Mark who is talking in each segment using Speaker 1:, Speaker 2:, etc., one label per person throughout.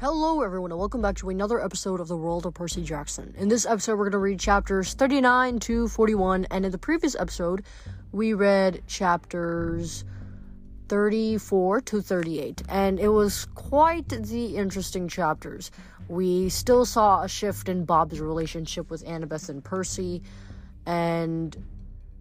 Speaker 1: Hello, everyone, and welcome back to another episode of the World of Percy Jackson. In this episode, we're going to read chapters 39 to 41, and in the previous episode, we read chapters 34 to 38, and it was quite the interesting chapters. We still saw a shift in Bob's relationship with Annabeth and Percy, and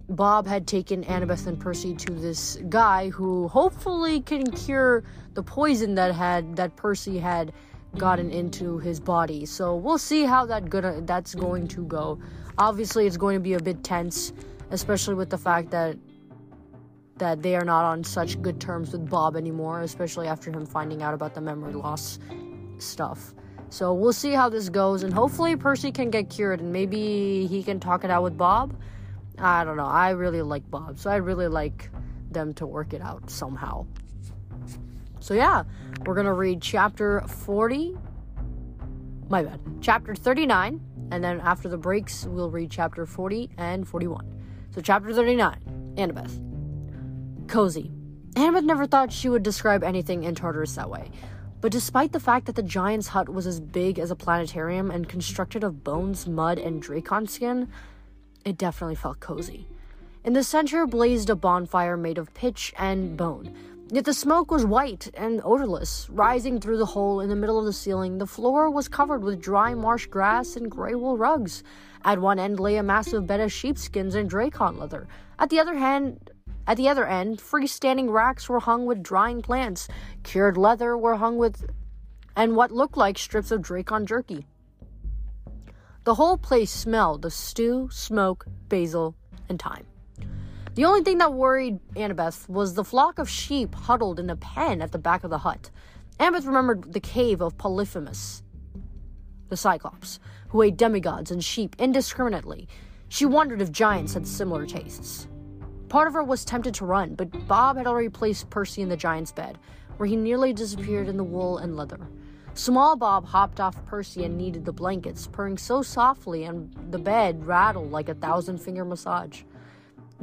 Speaker 1: Bob had taken Annabeth and Percy to this guy who hopefully can cure the poison that had that Percy had gotten into his body. So we'll see how that good that's going to go. Obviously, it's going to be a bit tense, especially with the fact that that they are not on such good terms with Bob anymore, especially after him finding out about the memory loss stuff. So we'll see how this goes, and hopefully Percy can get cured, and maybe he can talk it out with Bob I don't know. I really like Bob, so I'd really like them to work it out somehow. So yeah, we're gonna read chapter 40. My bad. Chapter 39, and then after the breaks, we'll read chapter 40 and 41. So chapter 39, Annabeth. Cozy. Annabeth never thought she would describe anything in Tartarus that way. But despite the fact that the giant's hut was as big as a planetarium and constructed of bones, mud, and drakon skin, it definitely felt cozy. In the center blazed a bonfire made of pitch and bone. Yet the smoke was white and odorless, rising through the hole in the middle of the ceiling. The floor was covered with dry marsh grass and gray wool rugs. At one end lay a massive bed of sheepskins and drakon leather. At the other hand, at the other end, freestanding racks were hung with drying plants. Cured leather were hung with and what looked like strips of drakon jerky. The whole place smelled of stew, smoke, basil, and thyme. The only thing that worried Annabeth was the flock of sheep huddled in a pen at the back of the hut. Annabeth remembered the cave of Polyphemus, the Cyclops, who ate demigods and sheep indiscriminately. She wondered if giants had similar tastes. Part of her was tempted to run, but Bob had already placed Percy in the giant's bed, where he nearly disappeared in the wool and leather. Small Bob hopped off Percy and kneaded the blankets, purring so softly, and the bed rattled like a thousand finger massage.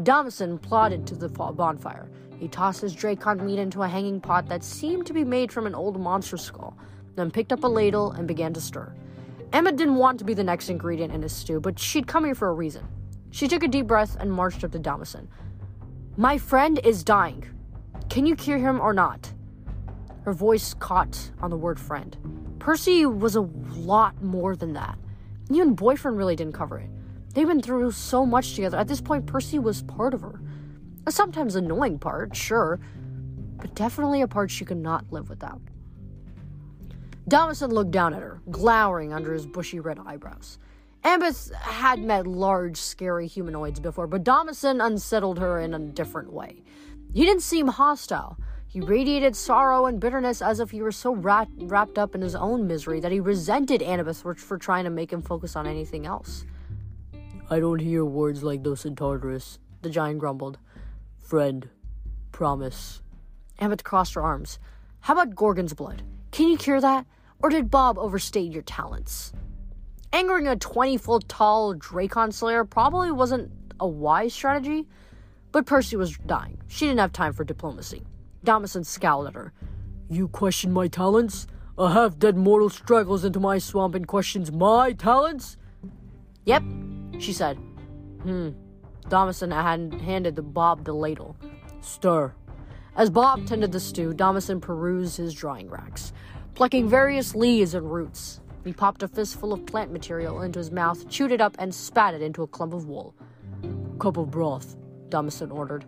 Speaker 1: Damasen plodded to the bonfire. He tossed his drakon meat into a hanging pot that seemed to be made from an old monster skull, then picked up a ladle and began to stir. Emma didn't want to be the next ingredient in his stew, but she'd come here for a reason. She took a deep breath and marched up to Damasen. My friend is dying. Can you cure him or not? Her voice caught on the word friend. Percy was a lot more than that. Even boyfriend really didn't cover it. They've been through so much together. At this point, Percy was part of her. A sometimes annoying part, sure, but definitely a part she could not live without. Damasen looked down at her, glowering under his bushy red eyebrows. Annabeth had met large, scary humanoids before, but Damasen unsettled her in a different way. He didn't seem hostile, he radiated sorrow and bitterness as if he were so wrapped, wrapped up in his own misery that he resented Annabeth for, for trying to make him focus on anything else.
Speaker 2: I don't hear words like those in Tartarus, the giant grumbled. Friend, promise.
Speaker 1: Annabeth crossed her arms. How about Gorgon's blood? Can you cure that? Or did Bob overstate your talents? Angering a 20 foot tall Drakon Slayer probably wasn't a wise strategy, but Percy was dying. She didn't have time for diplomacy. Damasen scowled at her.
Speaker 2: You question my talents? A half dead mortal struggles into my swamp and questions my talents?
Speaker 1: Yep, she said. Hmm. Damasen had handed the Bob the ladle.
Speaker 2: Stir.
Speaker 1: As Bob tended the stew, Damasen perused his drying racks, plucking various leaves and roots. He popped a fistful of plant material into his mouth, chewed it up, and spat it into a clump of wool.
Speaker 2: Cup of broth, Damasen ordered.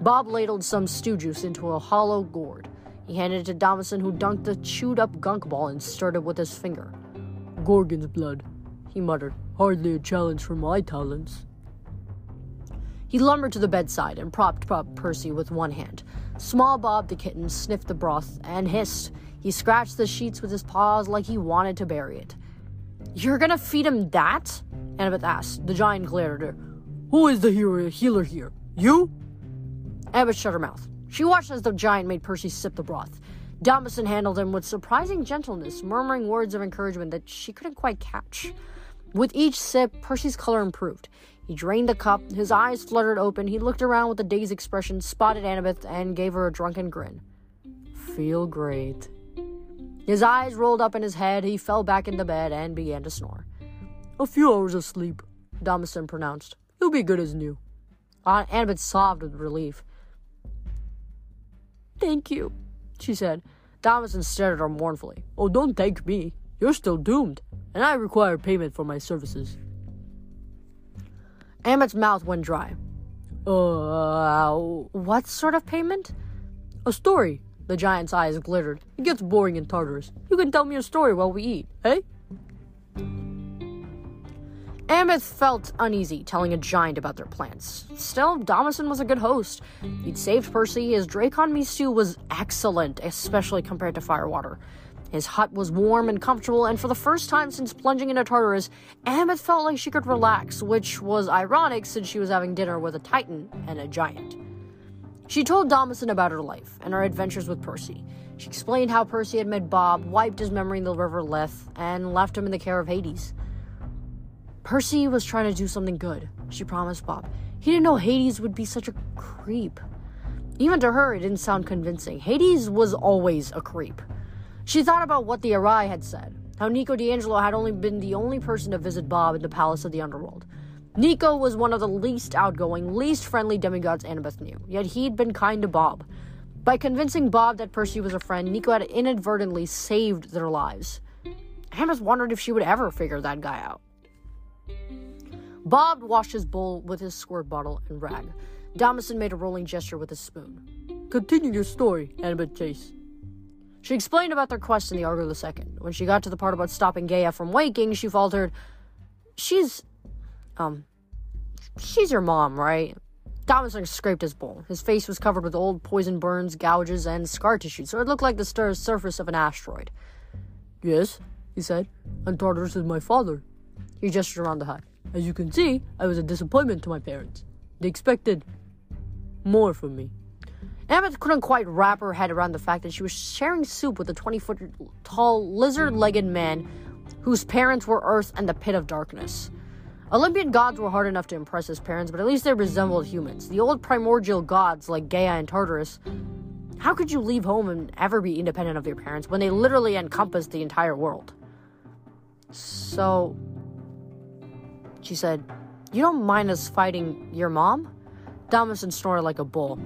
Speaker 1: Bob ladled some stew juice into a hollow gourd. He handed it to Damasen, who dunked the chewed up gunk ball and stirred it with his finger.
Speaker 2: Gorgon's blood, he muttered. Hardly a challenge for my talents.
Speaker 1: He lumbered to the bedside and propped up Percy with one hand. Small Bob the kitten sniffed the broth and hissed. He scratched the sheets with his paws like he wanted to bury it. You're gonna feed him that? Annabeth asked. The giant glared at her.
Speaker 2: Who is the hero healer here? You?
Speaker 1: Annabeth shut her mouth. She watched as the giant made Percy sip the broth. Damison handled him with surprising gentleness, murmuring words of encouragement that she couldn't quite catch. With each sip, Percy's color improved. He drained the cup, his eyes fluttered open, he looked around with a dazed expression, spotted Annabeth, and gave her a drunken grin.
Speaker 2: Feel great.
Speaker 1: His eyes rolled up in his head, he fell back into bed and began to snore.
Speaker 2: A few hours of sleep, Damasen pronounced. You'll be good as new.
Speaker 1: Annabeth sobbed with relief.
Speaker 2: Thank you, she said.
Speaker 1: Damasen stared at her mournfully.
Speaker 2: Oh, don't thank me. You're still doomed, and I require payment for my services.
Speaker 1: Annabeth's mouth went dry. Uh, what sort of payment?
Speaker 2: A story. The giant's eyes glittered. It gets boring in Tartarus. You can tell me a story while we eat, eh?
Speaker 1: Annabeth felt uneasy telling a giant about their plans. Still, Damasen was a good host. He'd saved Percy, his Drakon stew was excellent, especially compared to Firewater. His hut was warm and comfortable, and for the first time since plunging into Tartarus, Annabeth felt like she could relax, which was ironic since she was having dinner with a Titan and a giant. She told Damasen about her life and her adventures with Percy. She explained how Percy had met Bob, wiped his memory in the River Lethe, and left him in the care of Hades. Percy was trying to do something good, she promised Bob. He didn't know Hades would be such a creep. Even to her, it didn't sound convincing. Hades was always a creep. She thought about what the Arai had said, how Nico di Angelo had only been the only person to visit Bob in the Palace of the Underworld. Nico was one of the least outgoing, least friendly demigods Annabeth knew, yet he'd been kind to Bob. By convincing Bob that Percy was a friend, Nico had inadvertently saved their lives. Annabeth wondered if she would ever figure that guy out. Bob washed his bowl with his squirt bottle and rag. Damasen made a rolling gesture with his spoon.
Speaker 2: Continue your story, Annabeth Chase.
Speaker 1: She explained about their quest in the Argo II. When she got to the part about stopping Gaia from waking, she faltered, She's. um. She's your mom, right? Damasen scraped his bowl. His face was covered with old poison burns, gouges, and scar tissue, so it looked like the stir- surface of an asteroid.
Speaker 2: Yes, he said, and Tartarus is my father.
Speaker 1: He gestured around the hut.
Speaker 2: As you can see, I was a disappointment to my parents. They expected more from me.
Speaker 1: Annabeth couldn't quite wrap her head around the fact that she was sharing soup with a 20 foot tall, lizard legged man whose parents were Earth and the Pit of Darkness. Olympian gods were hard enough to impress his parents, but at least they resembled humans. The old primordial gods like Gaia and Tartarus. How could you leave home and ever be independent of your parents when they literally encompassed the entire world? So, she said, You don't mind us fighting your mom? Damasen snorted like a bull.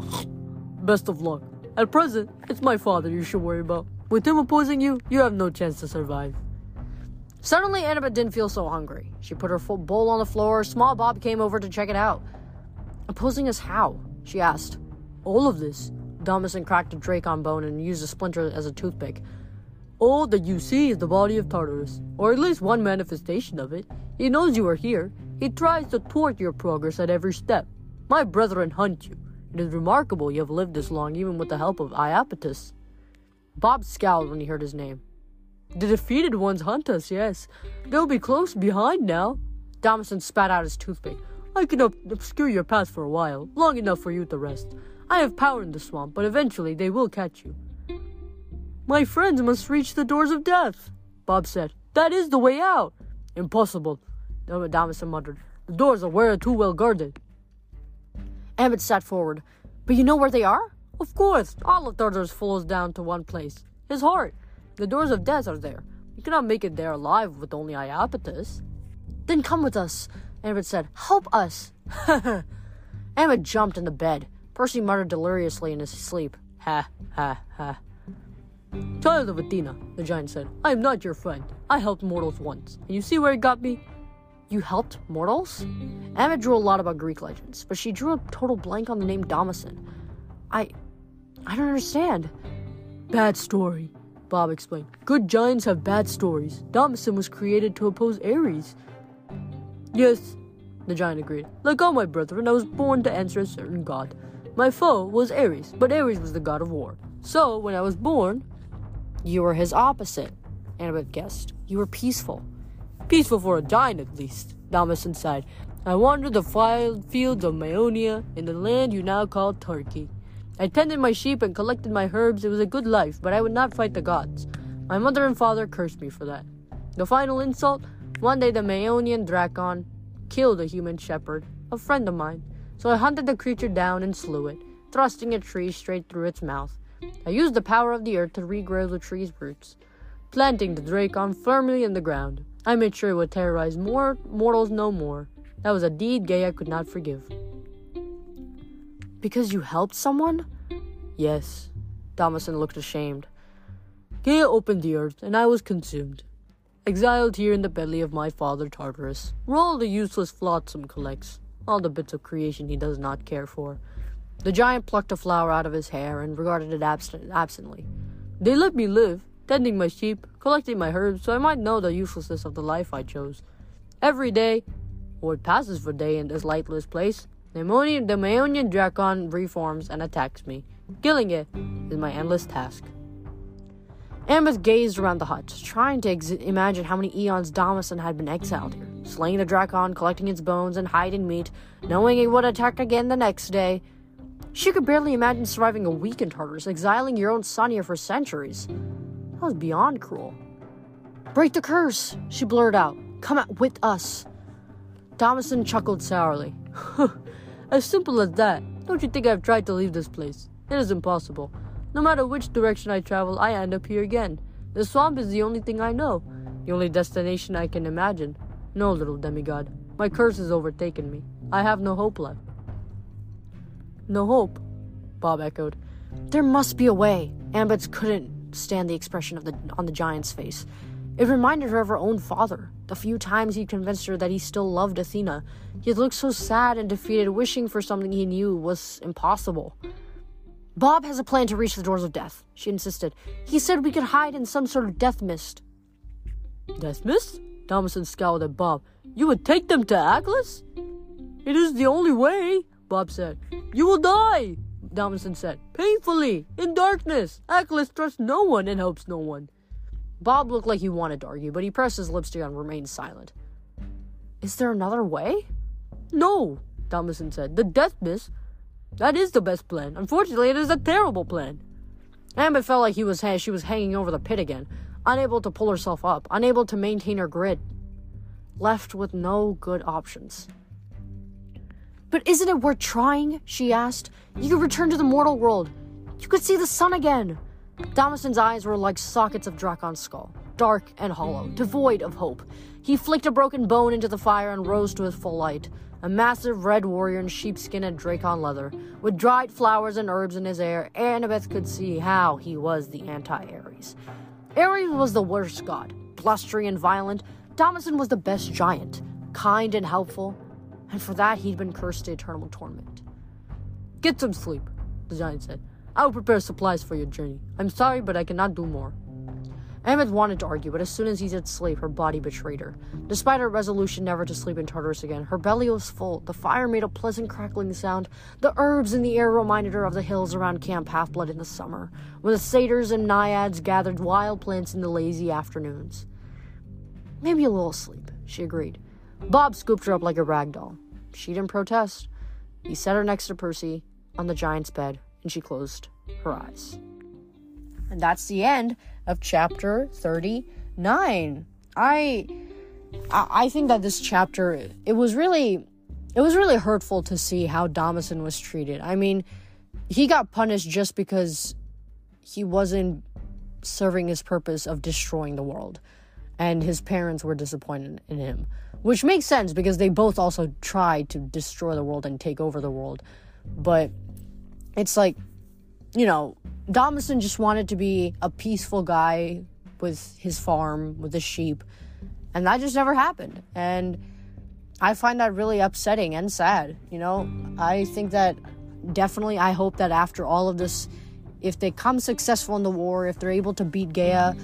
Speaker 2: Best of luck. At present, it's my father you should worry about. With him opposing you, you have no chance to survive.
Speaker 1: Suddenly, Annabeth didn't feel so hungry. She put her full bowl on the floor. Small Bob came over to check it out. Opposing us how? She asked.
Speaker 2: All of this.
Speaker 1: Damasen cracked a Drakon bone and used a splinter as a toothpick.
Speaker 2: All that you see is the body of Tartarus, or at least one manifestation of it. He knows you are here. He tries to thwart your progress at every step. My brethren hunt you. It is remarkable you have lived this long even with the help of Iapetus.
Speaker 1: Bob scowled when he heard his name.
Speaker 2: The defeated ones hunt us, yes. They'll be close behind now.
Speaker 1: Damasen spat out his toothpick.
Speaker 2: I can ob- obscure your path for a while, long enough for you to rest. I have power in the swamp, but eventually they will catch you. My friends must reach the doors of death, Bob said. That is the way out. Impossible, Damasen muttered. The doors are way too well guarded.
Speaker 1: Emmett sat forward. But you know where they are?
Speaker 2: Of course. All of Tartarus flows down to one place. His heart. The doors of death are there. You cannot make it there alive with only Iapetus.
Speaker 1: Then come with us, Emmett said. Help us. Emmett jumped in the bed. Percy muttered deliriously in his sleep.
Speaker 2: Ha, ha, ha. Child of Athena, the giant said, I am not your friend. I helped mortals once, and you see where it got me?
Speaker 1: You helped mortals? Emma drew a lot about Greek legends, but she drew a total blank on the name Damasen. I. I don't understand.
Speaker 2: Bad story, Bob explained. Good giants have bad stories. Damasen was created to oppose Ares. Yes, the giant agreed. Like all my brethren, I was born to answer a certain god. My foe was Ares, but Ares was the god of war. So, when I was born,
Speaker 1: you were his opposite, Annabeth guessed. You were peaceful.
Speaker 2: Peaceful for a giant, at least, Damasen sighed. I wandered the wild fields of Maeonia in the land you now call Turkey. I tended my sheep and collected my herbs. It was a good life, but I would not fight the gods. My mother and father cursed me for that. The final insult one day the Maeonian Drakon killed a human shepherd, a friend of mine. So I hunted the creature down and slew it, thrusting a tree straight through its mouth. I used the power of the earth to regrow the tree's roots. planting the Drakon firmly in the ground. I made sure it would terrorize more mortals no more. That was a deed Gaia could not forgive.
Speaker 1: Because you helped someone?
Speaker 2: Yes. Damasen looked ashamed. Gaia opened the earth, and I was consumed. Exiled here in the belly of my father Tartarus, where all the useless flotsam collects, all the bits of creation he does not care for. The giant plucked a flower out of his hair and regarded it absent- absently. They let me live, tending my sheep, collecting my herbs, so I might know the uselessness of the life I chose. Every day, or it passes for day in this lightless place, the Maeonian, Drakon reforms and attacks me. Killing it is my endless task.
Speaker 1: Annabeth gazed around the hut, trying to ex- imagine how many eons Damasen had been exiled here, slaying the Drakon, collecting its bones and hiding meat, knowing it would attack again the next day. She could barely imagine surviving a week in Tartarus, exiling your own son here for centuries. Was beyond cruel. Break the curse, she blurted out. Come out with us.
Speaker 2: Damasen chuckled sourly. as simple as that. Don't you think I've tried to leave this place? It is impossible. No matter which direction I travel, I end up here again. The swamp is the only thing I know, the only destination I can imagine. No, little demigod, my curse has overtaken me. I have no hope left. No hope? Bob echoed.
Speaker 1: There must be a way. Annabeth couldn't stand the expression of the on the giant's face. It reminded her of her own father. The few times he convinced her that he still loved Athena, he had looked so sad and defeated, wishing for something he knew was impossible. Bob has a plan to reach the doors of death, she insisted. He said we could hide in some sort of death mist.
Speaker 2: Death mist? Damasen scowled at Bob. You would take them to Achlys? It is the only way, Bob said. You will die, Damasen said. Painfully, in darkness. Achlys trusts no one and helps no one.
Speaker 1: Bob looked like he wanted to argue, but he pressed his lips together and remained silent. Is there another way?
Speaker 2: No, Damasen said. The death miss? That is the best plan. Unfortunately, it is a terrible plan.
Speaker 1: Ambit felt like he was she was hanging over the pit again, unable to pull herself up, unable to maintain her grit, left with no good options. But isn't it worth trying? she asked. You could return to the mortal world. You could see the sun again. Damasen's eyes were like sockets of Drakon's skull, dark and hollow, devoid of hope. He flicked a broken bone into the fire and rose to his full light a massive red warrior in sheepskin and drakon leather. With dried flowers and herbs in his hair, Annabeth could see how he was the anti Ares. Ares was the worst god, blustery and violent. Damasen was the best giant, kind and helpful, and for that he'd been cursed to eternal torment.
Speaker 2: Get some sleep, the giant said. I will prepare supplies for your journey. I'm sorry, but I cannot do more.
Speaker 1: Emmett wanted to argue, but as soon as he said sleep, her body betrayed her. Despite her resolution never to sleep in Tartarus again, her belly was full. The fire made a pleasant crackling sound. The herbs in the air reminded her of the hills around Camp Half Blood in the summer, when the satyrs and naiads gathered wild plants in the lazy afternoons. Maybe a little sleep, she agreed. Bob scooped her up like a rag doll. She didn't protest. He set her next to Percy on the giant's bed, and she closed her eyes. And that's the end of chapter 39. I I think that this chapter it was really it was really hurtful to see how Damasen was treated. I mean, he got punished just because he wasn't serving his purpose of destroying the world. And his parents were disappointed in him. Which makes sense because they both also tried to destroy the world and take over the world. But it's like, you know, Damasen just wanted to be a peaceful guy with his farm, with his sheep, and that just never happened. And I find that really upsetting and sad. You know, I think that definitely, I hope that after all of this, if they come successful in the war, if they're able to beat Gaia,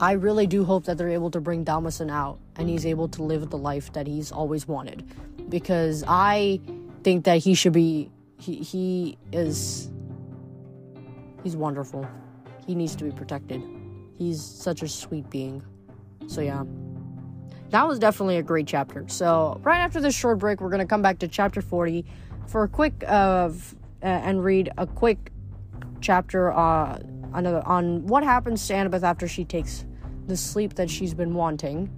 Speaker 1: I really do hope that they're able to bring Damasen out and he's able to live the life that he's always wanted. Because I think that he should be, he, he is He's wonderful. He needs to be protected. He's such a sweet being. So, yeah. That was definitely a great chapter. So, right after this short break, we're going to come back to chapter 40 for a quick uh, uh, and read a quick chapter uh, on what happens to Annabeth after she takes the sleep that she's been wanting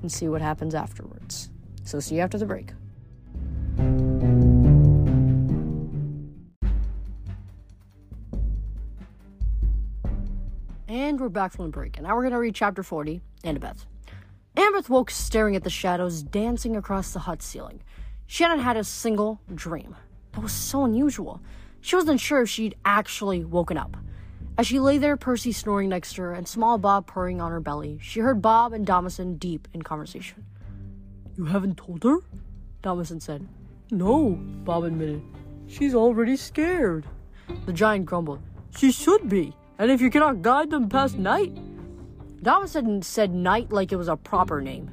Speaker 1: and see what happens afterwards. So, see you after the break. And we're back from the break, and now we're gonna read chapter 40, Annabeth. Annabeth woke staring at the shadows dancing across the hut ceiling. She hadn't had a single dream. That was so unusual. She wasn't sure if she'd actually woken up. As she lay there, Percy snoring next to her and small Bob purring on her belly, she heard Bob and Damasen deep in conversation.
Speaker 2: You haven't told her? Damasen said. No, Bob admitted. She's already scared. The giant grumbled. She should be. And if you cannot guide them past night?
Speaker 1: Damasen said night like it was a proper name.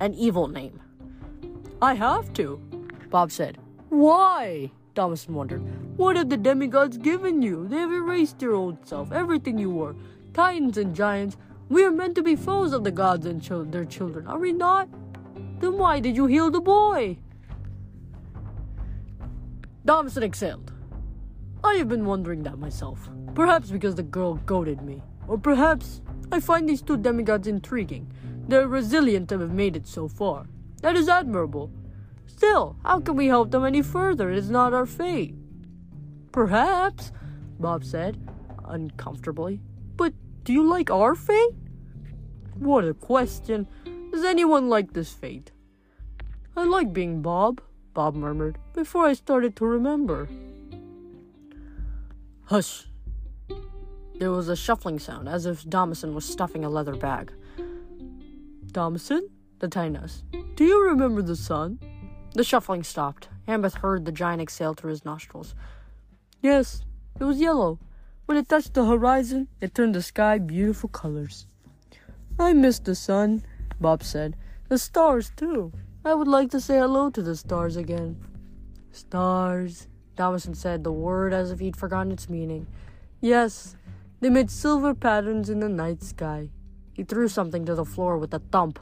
Speaker 1: An evil name.
Speaker 2: I have to, Bob said. Why? Damasen wondered. What have the demigods given you? They have erased your old self, everything you were. Titans and giants. We are meant to be foes of the gods and their children, are we not? Then why did you heal the boy? Damasen exhaled. I have been wondering that myself. Perhaps because the girl goaded me. Or perhaps I find these two demigods intriguing. They're resilient and have made it so far. That is admirable. Still, how can we help them any further? It is not our fate. Perhaps, Bob said, uncomfortably. But do you like our fate? What a question. Does anyone like this fate? I like being Bob, Bob murmured, before I started to remember. Hush, there was a shuffling sound, as if Damasen was stuffing a leather bag. Damasen? The tiny asked. Do you remember the sun? The shuffling stopped. Annabeth heard the giant exhale through his nostrils. Yes, it was yellow. When it touched the horizon, it turned the sky beautiful colors. I miss the sun, Bob said. The stars, too. I would like to say hello to the stars again. Stars, Damasen said the word as if he'd forgotten its meaning. Yes, they made silver patterns in the night sky. He threw something to the floor with a thump.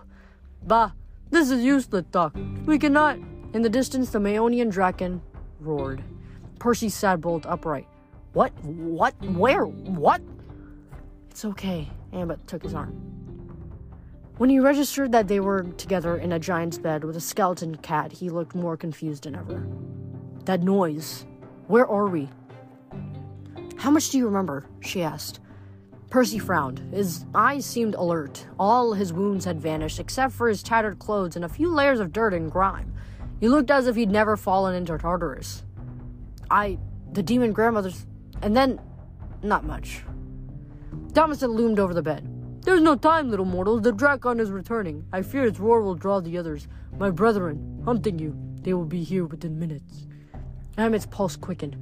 Speaker 2: Bah, this is useless talk. We cannot. In the distance, the Maeonian Drakon roared. Percy sat bolt upright. What? What? Where? What? It's okay. Annabeth took his arm. When he registered that they were together in a giant's bed with a skeleton cat, he looked more confused than ever. That noise. Where are we? How much do you remember? she asked. Percy frowned. His eyes seemed alert. All his wounds had vanished, except for his tattered clothes and a few layers of dirt and grime. He looked as if he'd never fallen into Tartarus. I. the demon grandmother's. and then. not much. Damasen loomed over the bed. There's no time, little mortals. The Drakon is returning. I fear its roar will draw the others. My brethren, hunting you. They will be here within minutes. Amit's pulse quickened.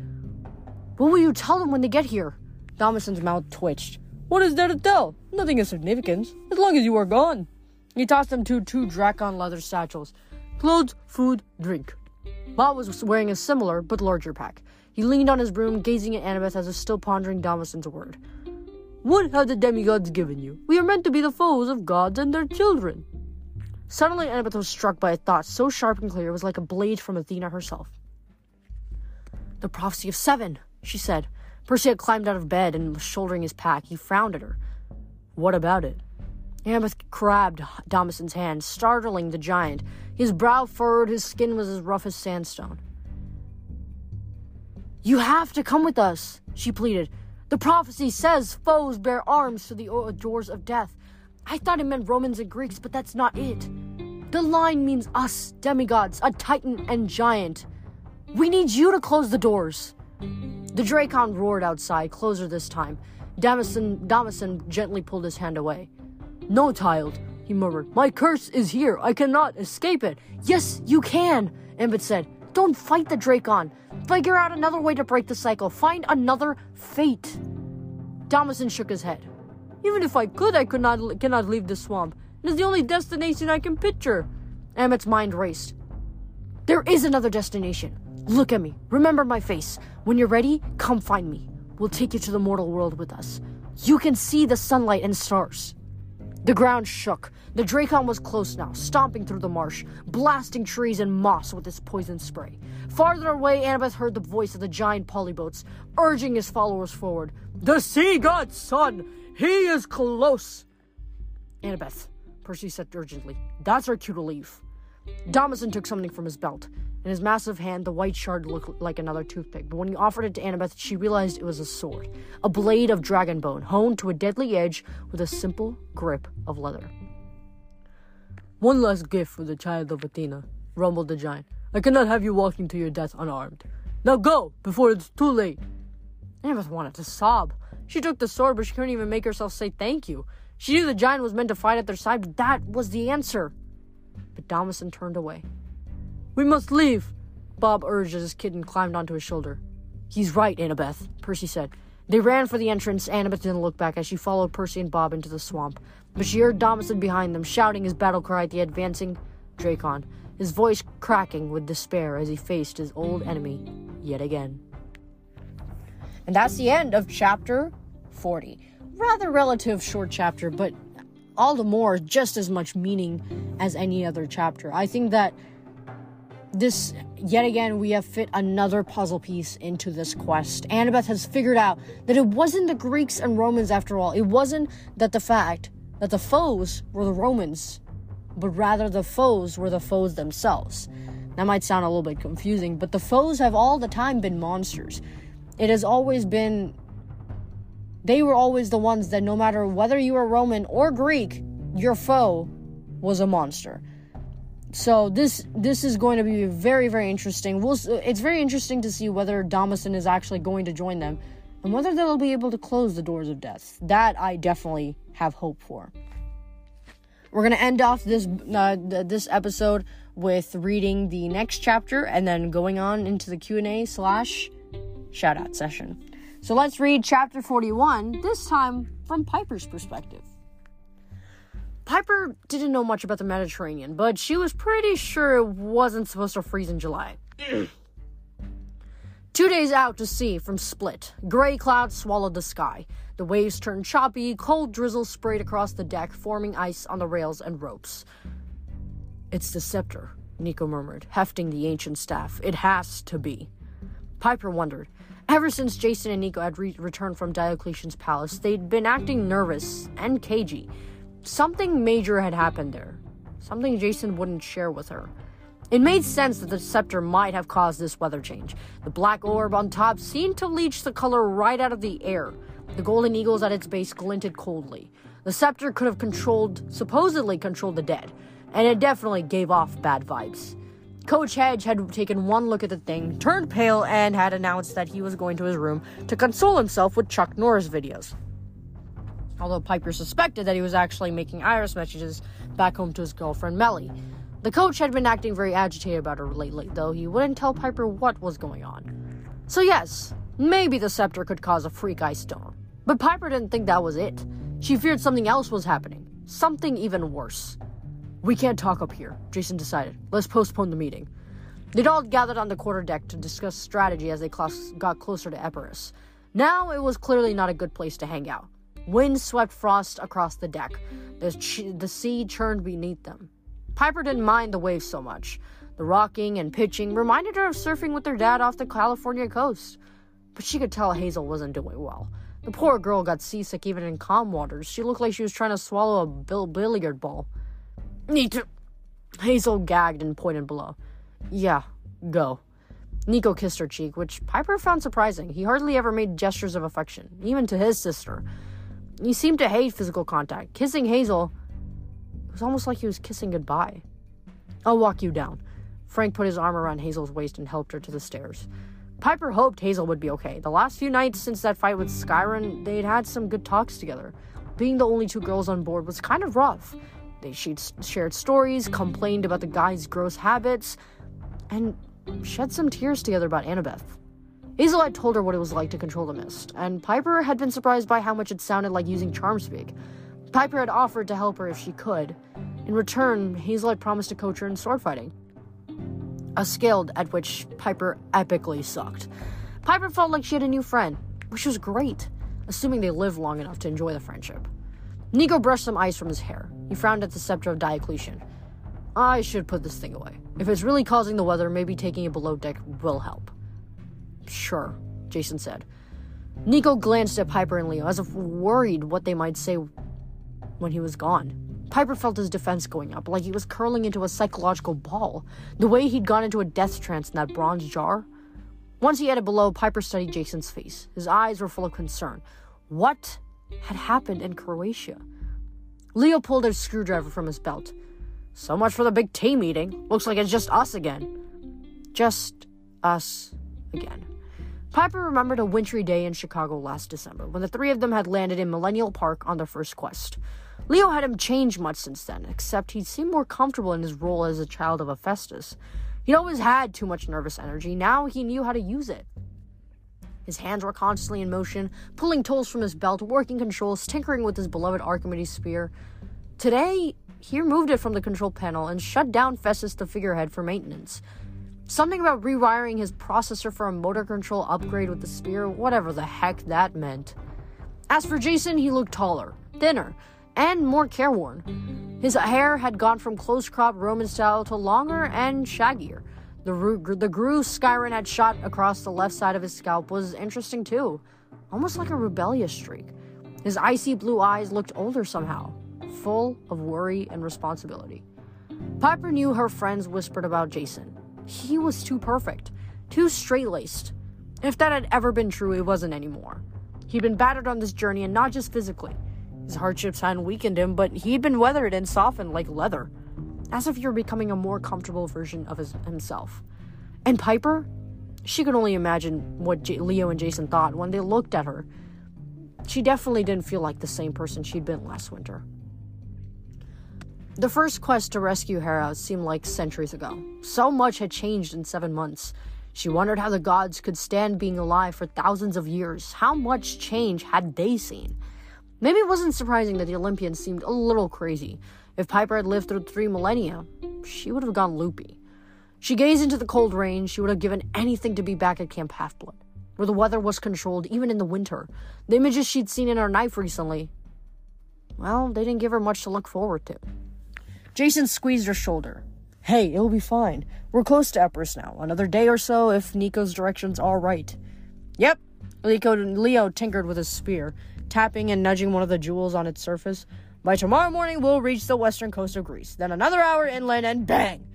Speaker 2: What will you tell them when they get here? Damasen's mouth twitched. What is there to tell? Nothing of significance, as long as you are gone. He tossed them two two Drakon leather satchels. Clothes, food, drink. Bob was wearing a similar but larger pack. He leaned on his broom, gazing at Annabeth as if still pondering Damasen's word. What have the demigods given you? We are meant to be the foes of gods and their children. Suddenly, Annabeth was struck by a thought so sharp and clear it was like a blade from Athena herself. The prophecy of seven she said. Percy had climbed out of bed and was shouldering his pack. He frowned at her. What about it? Annabeth grabbed Damasen's hand, startling the giant. His brow furrowed, his skin was as rough as sandstone. You have to come with us, she pleaded. The prophecy says foes bear arms to the doors of death. I thought it meant Romans and Greeks, but that's not it. The line means us, demigods, a titan and giant. We need you to close the doors. The Drakon roared outside, closer this time. Damasen, Damasen gently pulled his hand away. No, child, he murmured. My curse is here. I cannot escape it. Yes, you can, Ambit said. Don't fight the Drakon. Figure out another way to break the cycle. Find another fate. Damasen shook his head. Even if I could, I could not cannot leave the swamp. It is the only destination I can picture. Emmett's mind raced. There is another destination. Look at me. Remember my face. When you're ready, come find me. We'll take you to the mortal world with us. You can see the sunlight and stars. The ground shook. The Drakon was close now, stomping through the marsh, blasting trees and moss with his poison spray. Farther away, Annabeth heard the voice of the giant polybotes, urging his followers forward. The sea god's son! He is close! Annabeth, Percy said urgently, that's our cue to leave. Damasen took something from his belt
Speaker 1: In his massive hand, the white shard looked like another toothpick, but when he offered it to Annabeth, she realized it was a sword, a blade of dragon bone, honed to a deadly edge with a simple grip of leather.
Speaker 2: One last gift for the child of Athena, rumbled the giant. I cannot have you walking to your death unarmed. Now go, before it's too late.
Speaker 1: Annabeth wanted to sob. She took the sword, but she couldn't even make herself say thank you. She knew the giant was meant to fight at their side, but that was the answer. But Damasen turned away.
Speaker 2: We must leave, Bob urged as his kitten climbed onto his shoulder.
Speaker 1: He's right, Annabeth, Percy said. They ran for the entrance. Annabeth didn't look back as she followed Percy and Bob into the swamp. But she heard Damasen behind them, shouting his battle cry at the advancing Drakon, his voice cracking with despair as he faced his old enemy yet again. And that's the end of chapter 40. Rather relative short chapter, but all the more just as much meaning as any other chapter. I think that this yet again we have fit another puzzle piece into this quest. Annabeth has figured out that it wasn't the Greeks and Romans after all. It wasn't that the fact that the foes were the Romans, but rather the foes were the foes themselves. That might sound a little bit confusing, but the foes have all the time been monsters. It has always been they were always the ones that no matter whether you were Roman or Greek, your foe was a monster. So this this is going to be very very interesting. We'll, it's very interesting to see whether Damasen is actually going to join them, and whether they'll be able to close the doors of death. That I definitely have hope for. We're gonna end off this uh, this episode with reading the next chapter and then going on into the Q and A slash shout out session. So let's read chapter forty one. This time from Piper's perspective. Piper didn't know much about the Mediterranean, but she was pretty sure it wasn't supposed to freeze in July. Two days out to sea from Split, gray clouds swallowed the sky. The waves turned choppy, cold drizzle sprayed across the deck, forming ice on the rails and ropes. It's the scepter, Nico murmured, hefting the ancient staff. It has to be. Piper wondered. Ever since Jason and Nico had re- returned from Diocletian's palace, they'd been acting nervous and cagey. Something major had happened there. Something Jason wouldn't share with her. It made sense that the scepter might have caused this weather change. The black orb on top seemed to leach the color right out of the air. The golden eagles at its base glinted coldly. The scepter could have controlled, supposedly controlled the dead, and it definitely gave off bad vibes. Coach Hedge had taken one look at the thing, turned pale, and had announced that he was going to his room to console himself with Chuck Norris videos although Piper suspected that he was actually making iris messages back home to his girlfriend Mellie. The coach had been acting very agitated about her lately, though he wouldn't tell Piper what was going on. So, yes, maybe the scepter could cause a freak ice storm. But Piper didn't think that was it. She feared something else was happening, something even worse. We can't talk up here, Jason decided. Let's postpone the meeting. They'd all gathered on the quarterdeck to discuss strategy as they cl- got closer to Epirus. Now it was clearly not a good place to hang out. Wind swept frost across the deck. The, ch- the sea churned beneath them. Piper didn't mind the waves so much. The rocking and pitching reminded her of surfing with her dad off the California coast. But she could tell Hazel wasn't doing well. The poor girl got seasick even in calm waters. She looked like she was trying to swallow a bill- billiard ball. Need to. Hazel gagged and pointed below. Yeah, go. Nico kissed her cheek, which Piper found surprising. He hardly ever made gestures of affection, even to his sister. He seemed to hate physical contact. Kissing Hazel it was almost like he was kissing goodbye. I'll walk you down. Frank put his arm around Hazel's waist and helped her to the stairs. Piper hoped Hazel would be okay. The last few nights since that fight with Sciron, they'd had some good talks together. Being the only two girls on board was kind of rough. They shared stories, complained about the guy's gross habits, and shed some tears together about Annabeth. Hazel had told her what it was like to control the mist, and Piper had been surprised by how much it sounded like using charm speak. Piper had offered to help her if she could. In return, Hazel had promised to coach her in sword fighting. A skill at which Piper epically sucked. Piper felt like she had a new friend, which was great, assuming they lived long enough to enjoy the friendship. Nico brushed some ice from his hair. He frowned at the scepter of Diocletian. I should put this thing away. If it's really causing the weather, maybe taking it below deck will help. Sure, Jason said. Nico glanced at Piper and Leo as if worried what they might say when he was gone. Piper felt his defense going up, like he was curling into a psychological ball, the way he'd gone into a death trance in that bronze jar. Once he headed below, Piper studied Jason's face. His eyes were full of concern. What had happened in Croatia? Leo pulled a screwdriver from his belt. So much for the big team meeting. Looks like it's just us again. Just us again. Piper remembered a wintry day in Chicago last December when the three of them had landed in Millennium Park on their first quest. Leo hadn't changed much since then, except he'd seemed more comfortable in his role as a child of Hephaestus. He'd always had too much nervous energy, now he knew how to use it. His hands were constantly in motion, pulling tools from his belt, working controls, tinkering with his beloved Archimedes sphere. Today, he removed it from the control panel and shut down Festus the figurehead for maintenance. Something about rewiring his processor for a motor control upgrade with the sphere, whatever the heck that meant. As for Jason, he looked taller, thinner, and more careworn. His hair had gone from close cropped Roman style to longer and shaggier. The, the groove Sciron had shot across the left side of his scalp was interesting too, almost like a rebellious streak. His icy blue eyes looked older somehow, full of worry and responsibility. Piper knew her friends whispered about Jason. He was too perfect, too straight laced. If that had ever been true, it wasn't anymore. He'd been battered on this journey, and not just physically. His hardships hadn't weakened him, but he'd been weathered and softened like leather as if you're becoming a more comfortable version of his, himself. And Piper, she could only imagine what J- Leo and Jason thought when they looked at her. She definitely didn't feel like the same person she'd been last winter. The first quest to rescue Hera seemed like centuries ago. So much had changed in seven months. She wondered how the gods could stand being alive for thousands of years. How much change had they seen? Maybe it wasn't surprising that the Olympians seemed a little crazy, if Piper had lived through three millennia, she would have gone loopy. She gazed into the cold rain. She would have given anything to be back at Camp Half-Blood, where the weather was controlled even in the winter. The images she'd seen in her knife recently, well, they didn't give her much to look forward to. Jason squeezed her shoulder. Hey, it'll be fine. We're close to Epirus now. Another day or so if Nico's directions are right. Yep. Leo, tinkered with his sphere, tapping and nudging one of the jewels on its surface. By tomorrow morning, we'll reach the western coast of Greece. Then another hour inland, and bang!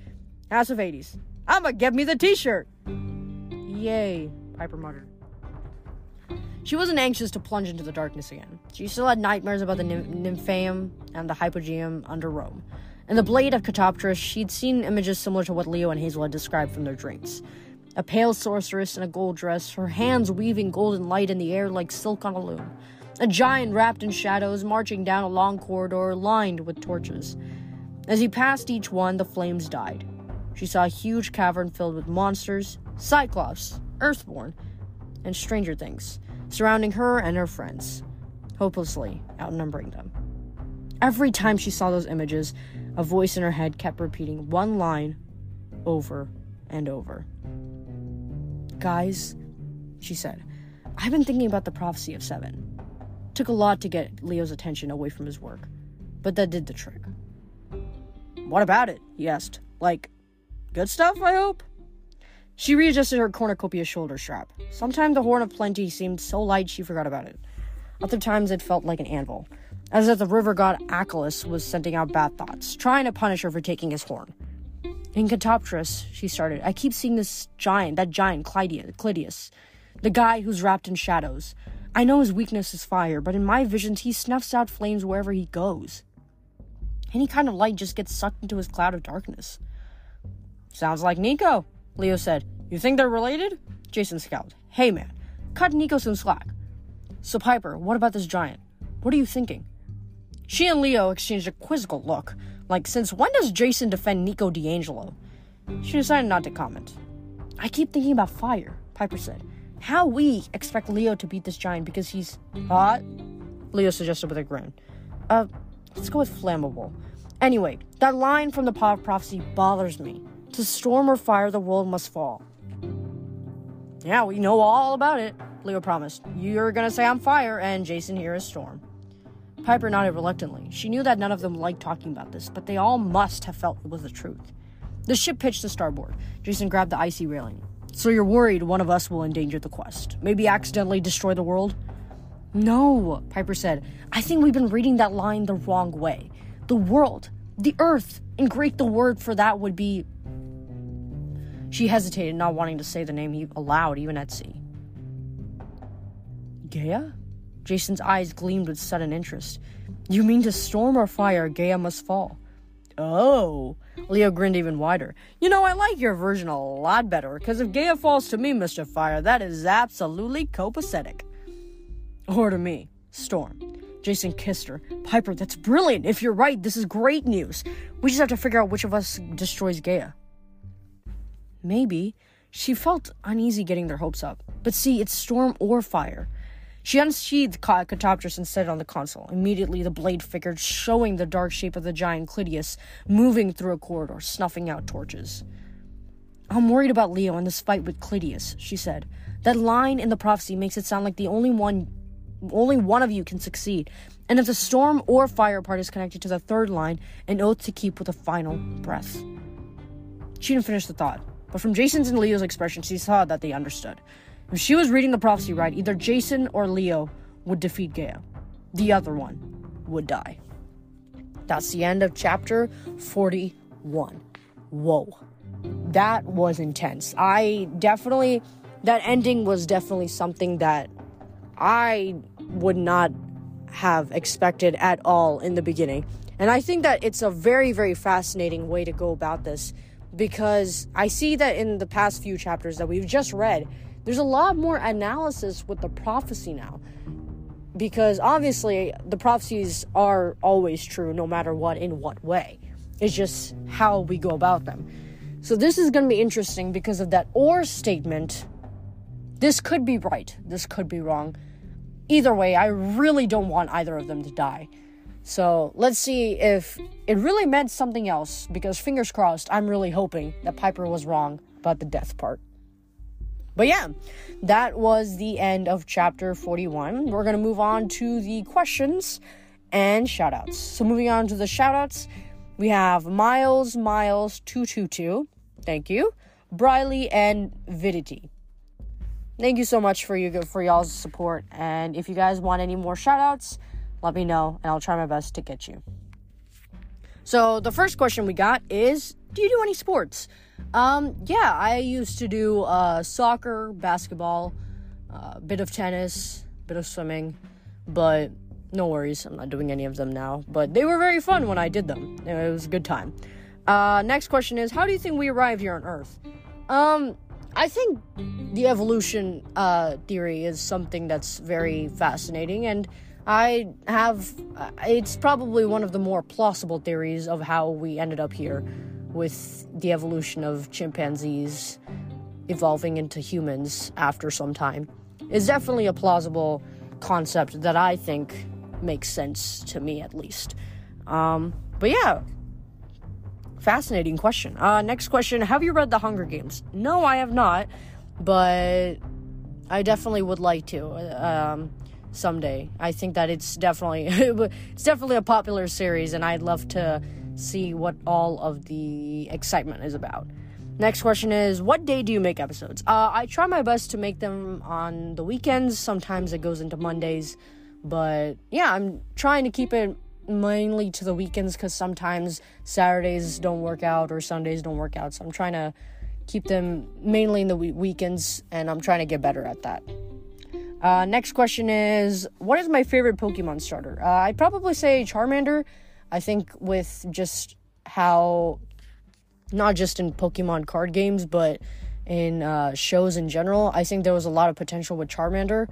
Speaker 1: House of Hades. I'ma get me the t shirt! Yay, Piper muttered. She wasn't anxious to plunge into the darkness again. She still had nightmares about the Nymphaeum and the Hypogeum under Rome. In the Blade of Katoptris, she'd seen images similar to what Leo and Hazel had described from their dreams. A pale sorceress in a gold dress, her hands weaving golden light in the air like silk on a loom a giant wrapped in shadows marching down a long corridor lined with torches. As he passed each one, the flames died. She saw a huge cavern filled with monsters, Cyclops, Earthborn, and stranger things, surrounding her and her friends, hopelessly outnumbering them. Every time she saw those images, a voice in her head kept repeating one line over and over. Guys, she said, I've been thinking about the prophecy of seven. Took a lot to get Leo's attention away from his work, but that did the trick. What about it? he asked. Like, good stuff, I hope? She readjusted her cornucopia shoulder strap. Sometimes the horn of plenty seemed so light she forgot about it. Other times it felt like an anvil, as if the river god Achelous was sending out bad thoughts, trying to punish her for taking his horn. In Katoptris, she started, I keep seeing this giant, that giant Clytius, the guy who's wrapped in shadows, I know his weakness is fire, but in my visions, he snuffs out flames wherever he goes. Any kind of light just gets sucked into his cloud of darkness. Sounds like Nico, Leo said. You think they're related? Jason scowled. Hey man, cut Nico some slack. So, Piper, what about this giant? What are you thinking? She and Leo exchanged a quizzical look, like, since when does Jason defend Nico di Angelo? She decided not to comment. I keep thinking about fire, Piper said. How we expect Leo to beat this giant because he's hot? Leo suggested with a grin. Uh, let's go with flammable. Anyway, that line from the Pod of Prophecy bothers me. To storm or fire, the world must fall. Yeah, we know all about it, Leo promised. You're gonna say I'm fire, and Jason here is storm. Piper nodded reluctantly. She knew that none of them liked talking about this, but they all must have felt it was the truth. The ship pitched to starboard. Jason grabbed the icy railing. So you're worried one of us will endanger the quest? Maybe accidentally destroy the world? No, Piper said. I think we've been reading that line the wrong way. the world, the earth. In Greek, the word for that would be. She hesitated, not wanting to say the name aloud, even at sea. Gaia? Jason's eyes gleamed with sudden interest. You mean to storm or fire, Gaia must fall. Oh. Leo grinned even wider. You know, I like your version a lot better, because if Gaia falls to me, Mr. Fire, that is absolutely copacetic. Or to me, Storm. Jason kissed her. Piper, that's brilliant. If you're right, this is great news. We just have to figure out which of us destroys Gaia. Maybe. She felt uneasy getting their hopes up. But see, it's Storm or Fire. She unsheathed Katoptris and set it on the console. Immediately, the blade figured, showing the dark shape of the giant Clytius moving through a corridor, snuffing out torches. I'm worried about Leo and this fight with Clytius, she said. That line in the prophecy makes it sound like the only one only one of you can succeed. And if the storm or fire part is connected to the third line, an oath to keep with a final breath. She didn't finish the thought, but from Jason's and Leo's expression, she saw that they understood. If she was reading the prophecy right, either Jason or Leo would defeat Gaia. The other one would die. That's the end of chapter 41. Whoa. That was intense. I definitely, that ending was definitely something that I would not have expected at all in the beginning. And I think that it's a very, very fascinating way to go about this because I see that in the past few chapters that we've just read, there's a lot more analysis with the prophecy now. Because obviously, the prophecies are always true no matter what, in what way. It's just how we go about them. So, this is going to be interesting because of that or statement. This could be right, this could be wrong. Either way, I really don't want either of them to die. So let's see if it really meant something else, because fingers crossed, I'm really hoping that Piper was wrong about the death part. But yeah, that was the end of chapter 41. We're going to move on to the questions and shoutouts. So moving on to the shoutouts, we have Miles Miles 222. Thank you. Briley and Vidity. Thank you so much for you for y'all's support and if you guys want any more shoutouts, let me know and I'll try my best to get you. So, the first question we got is do you do any sports? Um, yeah, I used to do uh, soccer, basketball, a uh, bit of tennis, a bit of swimming, but no worries, I'm not doing any of them now. But they were very fun when I did them. It was a good time. Uh, next question is How do you think we arrived here on Earth? Um, I think the evolution uh, theory is something that's very fascinating, and I have. Uh, it's probably one of the more plausible theories of how we ended up here with the evolution of chimpanzees evolving into humans after some time is definitely a plausible concept that I think makes sense to me at least. Um, but yeah, fascinating question. Uh, next question Have you read The Hunger Games? No, I have not, but I definitely would like to. Um, someday i think that it's definitely it's definitely a popular series and i'd love to see what all of the excitement is about. Next question is What day do you make episodes? Uh, I try my best to make them on the weekends. Sometimes it goes into Mondays. But yeah, I'm trying to keep it mainly to the weekends because sometimes Saturdays don't work out or Sundays don't work out. So I'm trying to keep them mainly in the weekends and I'm trying to get better at that. Uh, next question is What is my favorite Pokemon starter? Uh, I'd probably say Charmander I think with just how, not just in Pokemon card games, but in uh, shows in general, I think there was a lot of potential with Charmander,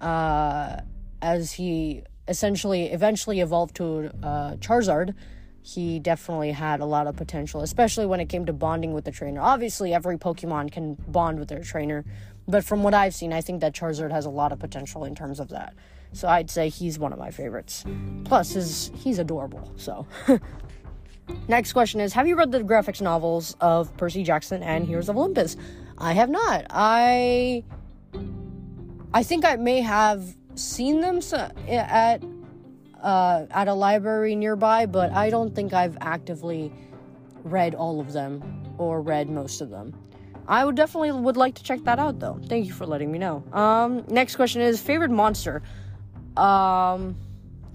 Speaker 1: uh, as he essentially eventually evolved to uh, Charizard. He definitely had a lot of potential, especially when it came to bonding with the trainer. Obviously, every Pokemon can bond with their trainer, but from what I've seen, I think that Charizard has a lot of potential in terms of that. So I'd say he's one of my favorites. Plus, his, he's adorable. So. Next question is Have you read the graphics novels of Percy Jackson and Heroes of Olympus? I have not. I. I think I may have seen them at uh, at a library nearby, but I don't think I've actively read all of them or read most of them. I would definitely would like to check that out though. Thank you for letting me know. Um, next question is favorite monster. Um,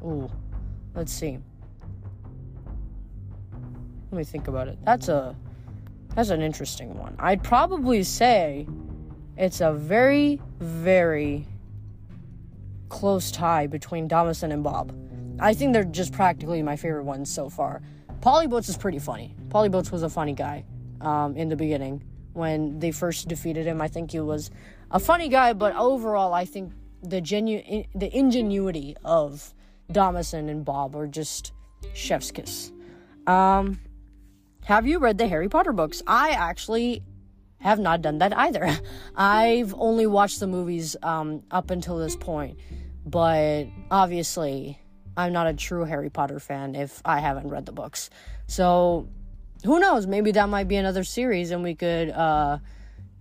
Speaker 1: ooh, let's see.
Speaker 2: let me think about it. That's a that's an interesting one. I'd probably say it's a very very close tie between Damasen and Bob. I think they're just practically my favorite ones so far. Polybotes is pretty funny. Polybotes was a funny guy um, in the beginning when they first defeated him. I think he was a funny guy, but overall, I think the genu- the ingenuity of Damasen and Bob are just chef's kiss. Um, have you read the Harry Potter books? I actually have not done that either. I've only watched the movies um, up until this point, but obviously, I'm not a true Harry Potter fan if I haven't read the books. So, who knows? Maybe that might be another series, and we could uh,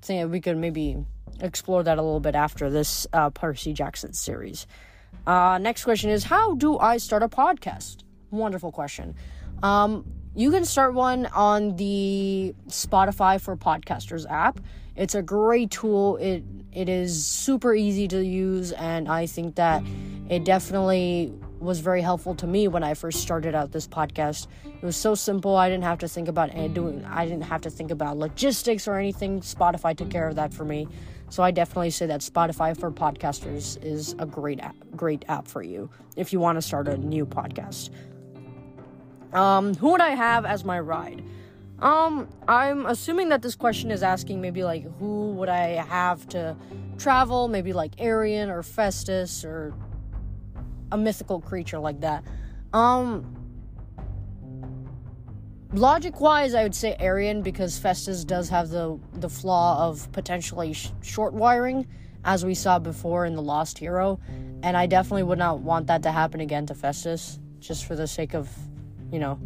Speaker 2: we could maybe explore that a little bit after this uh, Percy Jackson series. Uh, next question is How do I start a podcast? Wonderful question. Um, you can start one on the Spotify for Podcasters app. It's a great tool. It it is super easy to use, and I think that it definitely was very helpful to me when I first started out this podcast. It was so simple. I didn't have to think about doing. I didn't have to think about logistics or anything. Spotify took care of that for me. So I definitely say that Spotify for podcasters is a great app, great app for you if you want to start a new podcast. Um, who would I have as my ride? Um, I'm assuming that this question is asking maybe like who would I have to travel, maybe like Arion or Festus or a mythical creature like that. Um, logic wise, I would say Arion because Festus does have the the flaw of potentially sh- short wiring, as we saw before in the Lost Hero, and I definitely would not want that to happen again to Festus, just for the sake of, you know,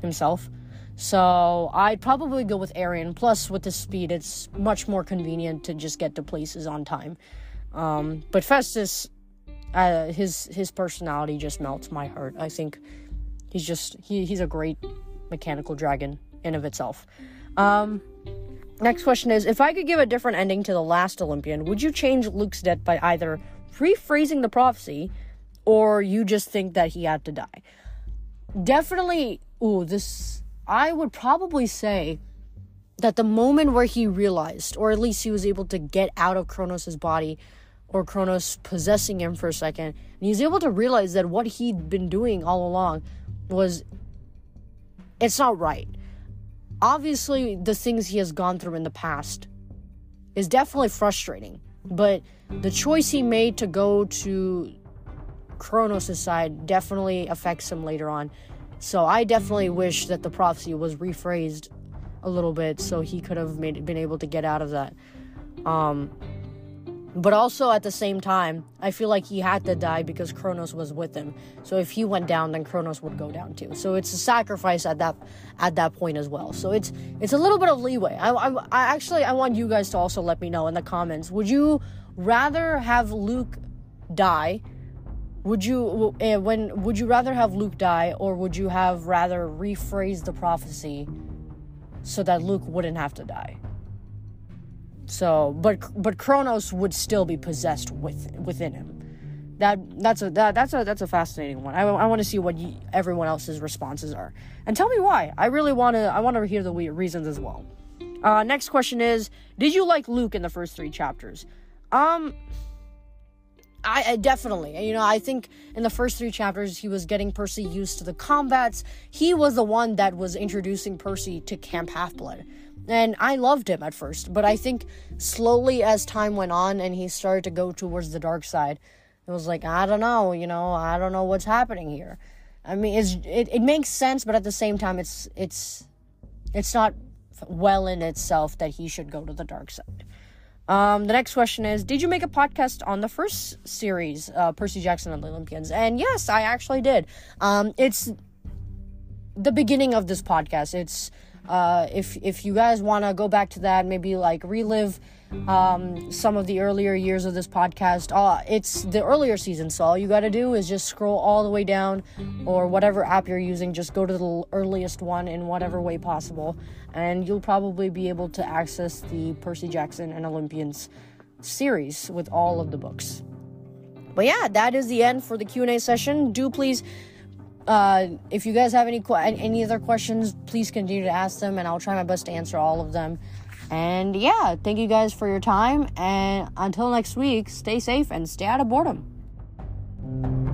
Speaker 2: himself. So I'd probably go with Arion. Plus, with the speed, it's much more convenient to just get to places on time. Um, but Festus, uh, his his personality just melts my heart. I think he's just he, he's a great mechanical dragon in of itself. Um, next question is: If I could give a different ending to the last Olympian, would you change Luke's death by either rephrasing the prophecy, or you just think that he had to die? Definitely. Ooh, this. I would probably say that the moment where he realized, or at least he was able to get out of Kronos' body, or Kronos possessing him for a second, and he's able to realize that what he'd been doing all along was it's not right. Obviously, the things he has gone through in the past is definitely frustrating, but the choice he made to go to Kronos' side definitely affects him later on. So I definitely wish that the prophecy was rephrased a little bit so he could have made, been able to get out of that. Um, but also at the same time, I feel like he had to die because Kronos was with him. So if he went down, then Kronos would go down too. So it's a sacrifice at that at that point as well. So it's it's a little bit of leeway. I, I, I actually I want you guys to also let me know in the comments. Would you rather have Luke die? Would you uh, when would you rather have Luke die, or would you have rather rephrase the prophecy so that Luke wouldn't have to die? So, but but Kronos would still be possessed with within him. That that's a that, that's a that's a fascinating one. I, I want to see what everyone else's responses are, and tell me why. I really want to I want to hear the reasons as well. Uh, next question is: Did you like Luke in the first three chapters? Um, I, I, definitely, you know, I think in the first three chapters he was getting Percy used to the combats. He was the one that was introducing Percy to Camp Half Blood. And I loved him at first, but I think slowly as time went on and he started to go towards the dark side, it was like, I don't know, you know, I don't know what's happening here. I mean, it's it, it makes sense, but at the same time, it's it's it's not well in itself that he should go to the dark side. Um, the next question is Did you make a podcast on the first series, uh, Percy Jackson and the Olympians? And yes, I actually did. Um, it's the beginning of this podcast. It's uh, if if you guys want to go back to that, maybe like relive um, some of the earlier years of this podcast, uh, it's the earlier season. So all you got to do is just scroll all the way down, or whatever app you're using, just go to the earliest one in whatever way possible, and you'll probably be able to access the Percy Jackson and Olympians series with all of the books. But yeah, that is the end for the Q&A session. Do please
Speaker 1: uh, if you guys have any any other questions, please continue to ask them, and I'll try my best to answer all of them. And yeah, thank you guys for your time. And until next week, stay safe and stay out of boredom.